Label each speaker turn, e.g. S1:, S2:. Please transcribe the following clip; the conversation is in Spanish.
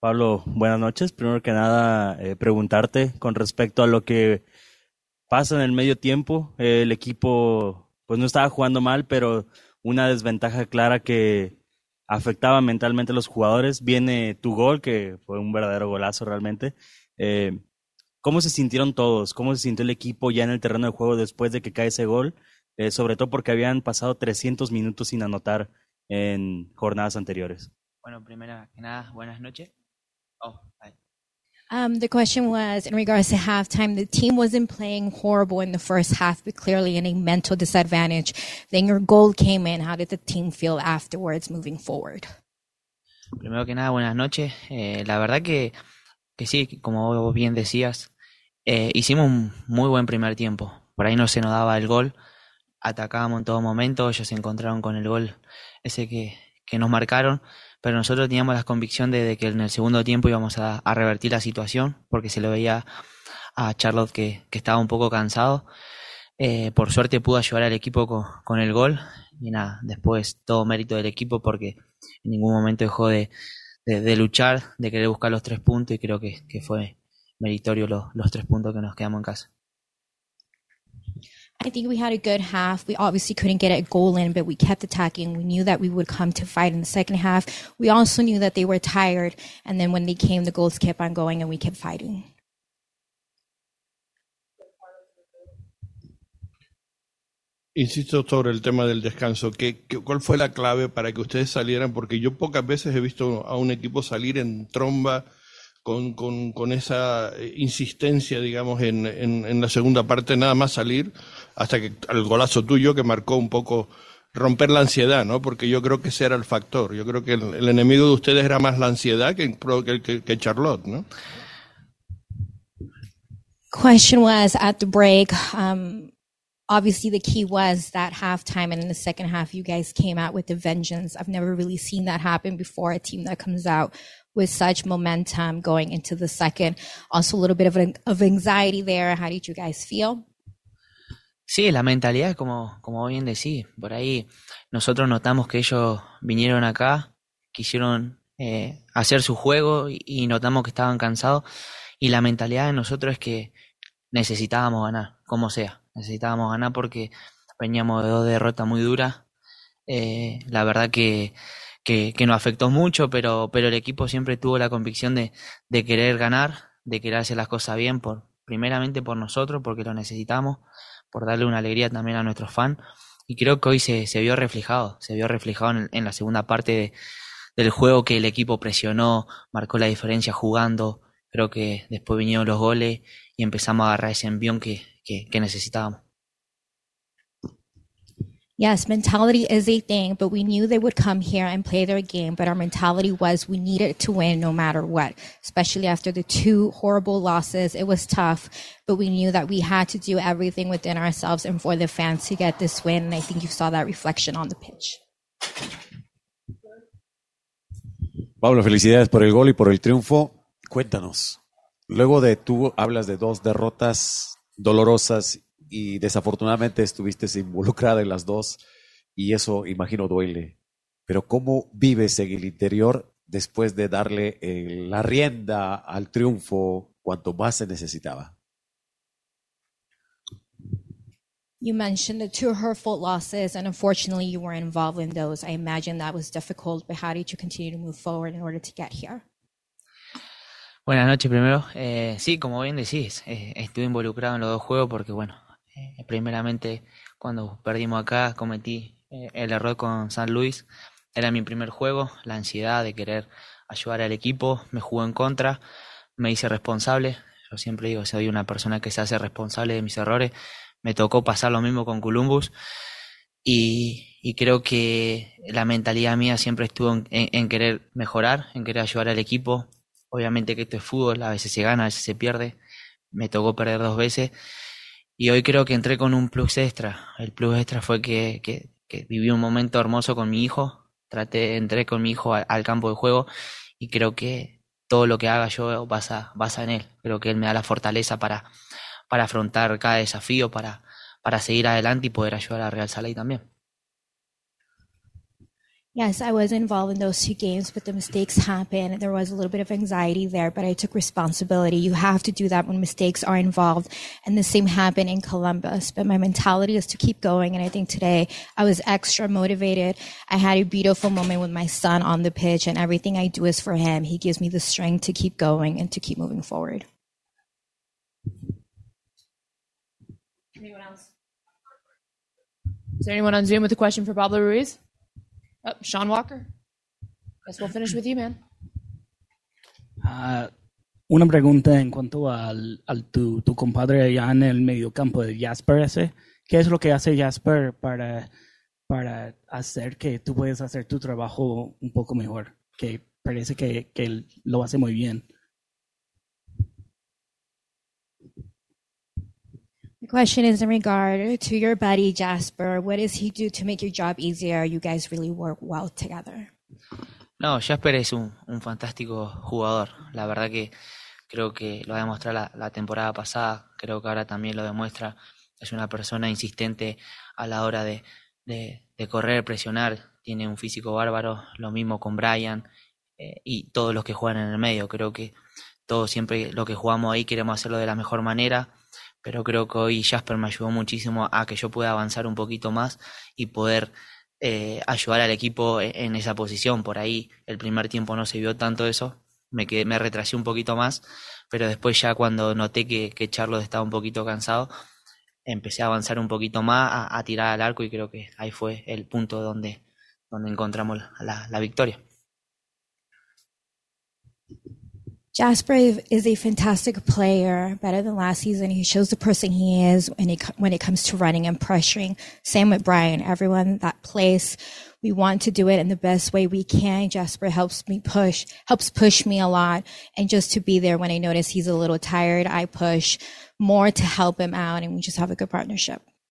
S1: Pablo, buenas noches. Primero que nada, eh, preguntarte con respecto a lo que pasa en el medio tiempo. el equipo, pues no estaba jugando mal, pero una desventaja clara que afectaba mentalmente a los jugadores. Viene tu gol, que fue un verdadero golazo realmente. Eh, ¿Cómo se sintieron todos? ¿Cómo se sintió el equipo ya en el terreno de juego después de que cae ese gol? Eh, sobre todo porque habían pasado 300 minutos sin anotar en jornadas anteriores.
S2: Bueno, primero que nada, buenas noches. Oh,
S3: um, the question was in regards to halftime. The team wasn't playing horrible in the first half, but clearly in a mental disadvantage. Then your goal came in. How did the team feel afterwards, moving forward?
S2: Primero que nada, buenas noches. Eh, la verdad que, que sí, como vos bien decías, eh, hicimos un muy buen primer tiempo. Por ahí no se nos daba el gol, atacábamos en todo momento, ellos se encontraron con el gol ese que, que nos marcaron pero nosotros teníamos la convicción de, que en el segundo tiempo íbamos a, revertir la situación, porque se lo veía a Charlotte que, estaba un poco cansado. Eh, por suerte pudo ayudar al equipo con, el gol y nada, después todo mérito del equipo porque en ningún momento dejó de, luchar, de querer buscar los tres puntos y creo que, fue meritorio los, los tres puntos que nos quedamos en casa.
S3: I think we had a good half. We obviously couldn't get a goal in, but we kept attacking. We knew that we would come to fight in the second half. We also knew that they were tired. And then when they came, the goals kept on going and we kept fighting.
S4: Insisto sobre el tema del descanso. ¿Qué, qué, cuál fue la clave para que ustedes salieran? Porque yo pocas veces he visto a un equipo salir en tromba con, con, con esa insistencia, digamos, en, en, en, la segunda parte, nada más salir, hasta que el golazo tuyo que marcó un poco romper la ansiedad, ¿no? Porque yo creo que ese era el factor. Yo creo que el, el enemigo de ustedes era más la ansiedad que, que, que Charlotte, ¿no?
S3: Question was at the break. Um, obviously, the key was that halftime, and in the second half, you guys came out with the vengeance. I've never really seen that happen before. A team that comes out with such momentum going into the second. Also, a little bit of, of anxiety there. How did you guys feel?
S2: Sí, la mentalidad, como, como bien decís, por ahí nosotros notamos que ellos vinieron acá, quisieron eh, hacer su juego y, y, notamos que estaban cansados y la mentalidad de nosotros es que necesitábamos ganar, como sea, necesitábamos ganar porque veníamos de dos derrotas muy duras. Eh, la verdad que que, que nos afectó mucho, pero, pero el equipo siempre tuvo la convicción de, de querer ganar, de querer hacer las cosas bien, por, primeramente por nosotros, porque lo necesitamos, por darle una alegría también a nuestros fans. Y creo que hoy se, se vio reflejado, se vio reflejado en, en la segunda parte del juego que el equipo presionó, marcó la diferencia jugando. Creo que después vinieron los goles y empezamos a agarrar ese envión que, que, que necesitábamos.
S3: Yes, mentality is a thing, but we knew they would come here and play their game. But our mentality was we needed to win no matter what, especially after the two horrible losses. It was tough, but we knew that we had to do everything within ourselves and for the fans to get this win. And I think you saw that reflection on the pitch.
S5: Pablo, felicidades por el gol y por el triunfo. Cuéntanos, luego de tú hablas de dos derrotas dolorosas y desafortunadamente estuviste involucrada en las dos y eso imagino duele. Pero ¿cómo vives en el interior después de darle eh, la rienda al triunfo cuanto más se necesitaba?
S3: You mentioned the two hurtful losses, and unfortunately, you were involved in those. I imagine that was difficult, but how did you continue to move forward in order to get here?
S2: Buenas noches primero. Eh, sí, como bien decís, eh, estuve involucrado en los dos juegos porque, bueno, Eh, primeramente, cuando perdimos acá, cometí eh, el error con San Luis. Era mi primer juego, la ansiedad de querer ayudar al equipo, me jugó en contra, me hice responsable. Yo siempre digo, soy una persona que se hace responsable de mis errores. Me tocó pasar lo mismo con Columbus. Y, creo que la mentalidad mía siempre estuvo en, querer mejorar, en querer ayudar al equipo. Obviamente que esto es fútbol, a veces se gana, a veces se pierde. Me tocó perder dos veces y hoy creo que entré con un plus extra. El plus extra fue que, que, viví un momento hermoso con mi hijo. Traté, entré con mi hijo al, campo de juego y creo que todo lo que haga yo basa, basa en él. Creo que él me da la fortaleza para, para afrontar cada desafío, para, para seguir adelante y poder ayudar a Real Salé también.
S3: Yes, I was involved in those two games, but the mistakes happened. There was a little bit of anxiety there, but I took responsibility. You have to do that when mistakes are involved. And the same happened in Columbus. But my mentality is to keep going. And I think today I was extra motivated. I had a beautiful moment with my son on the pitch, and everything I do is for him. He gives me the strength to keep going and to keep moving forward.
S6: Anyone else? Is there anyone on Zoom with a question for Pablo Ruiz? Oh, Sean Walker. Guess we'll finish with you, man.
S7: Ah, una pregunta en cuanto al, al tu, tu compadre allá en el mediocampo de Jasper ese. ¿Qué es lo que hace Jasper para, para hacer que tú puedas hacer tu trabajo un poco mejor? Que parece que, que lo hace muy bien.
S3: Question is in regard to your buddy Jasper. What does he do to make your job easier? You guys really work well together.
S2: No, Jasper es un, un fantástico jugador. La verdad que creo que lo demostró la, la temporada pasada, creo que ahora también lo demuestra. Es una persona insistente a la hora de, de, de correr, presionar. Tiene un físico bárbaro, lo mismo con Brian eh, y todos los que juegan en el medio. Creo que todos siempre lo que jugamos ahí queremos hacerlo de la mejor manera, pero creo que hoy Jasper me ayudó muchísimo a que yo pueda avanzar un poquito más y poder eh, ayudar al equipo e- en esa posición. Por ahí el primer tiempo no se vio tanto eso, me, quedé, me retrasé un poquito más, pero después ya cuando noté que, que Charlos estaba un poquito cansado, empecé a avanzar un poquito más, a, tirar al arco y creo que ahí fue el punto donde, donde encontramos la, la victoria.
S3: Jasper is a fantastic player, better than last season. He shows the person he is when it, when it comes to running and pressuring. Same with Brian. Everyone that plays, we want to do it in the best way we can. Jasper helps me push, helps push me a lot. And just to be there when I notice he's a little tired, I push more to help him out and we just have a good partnership.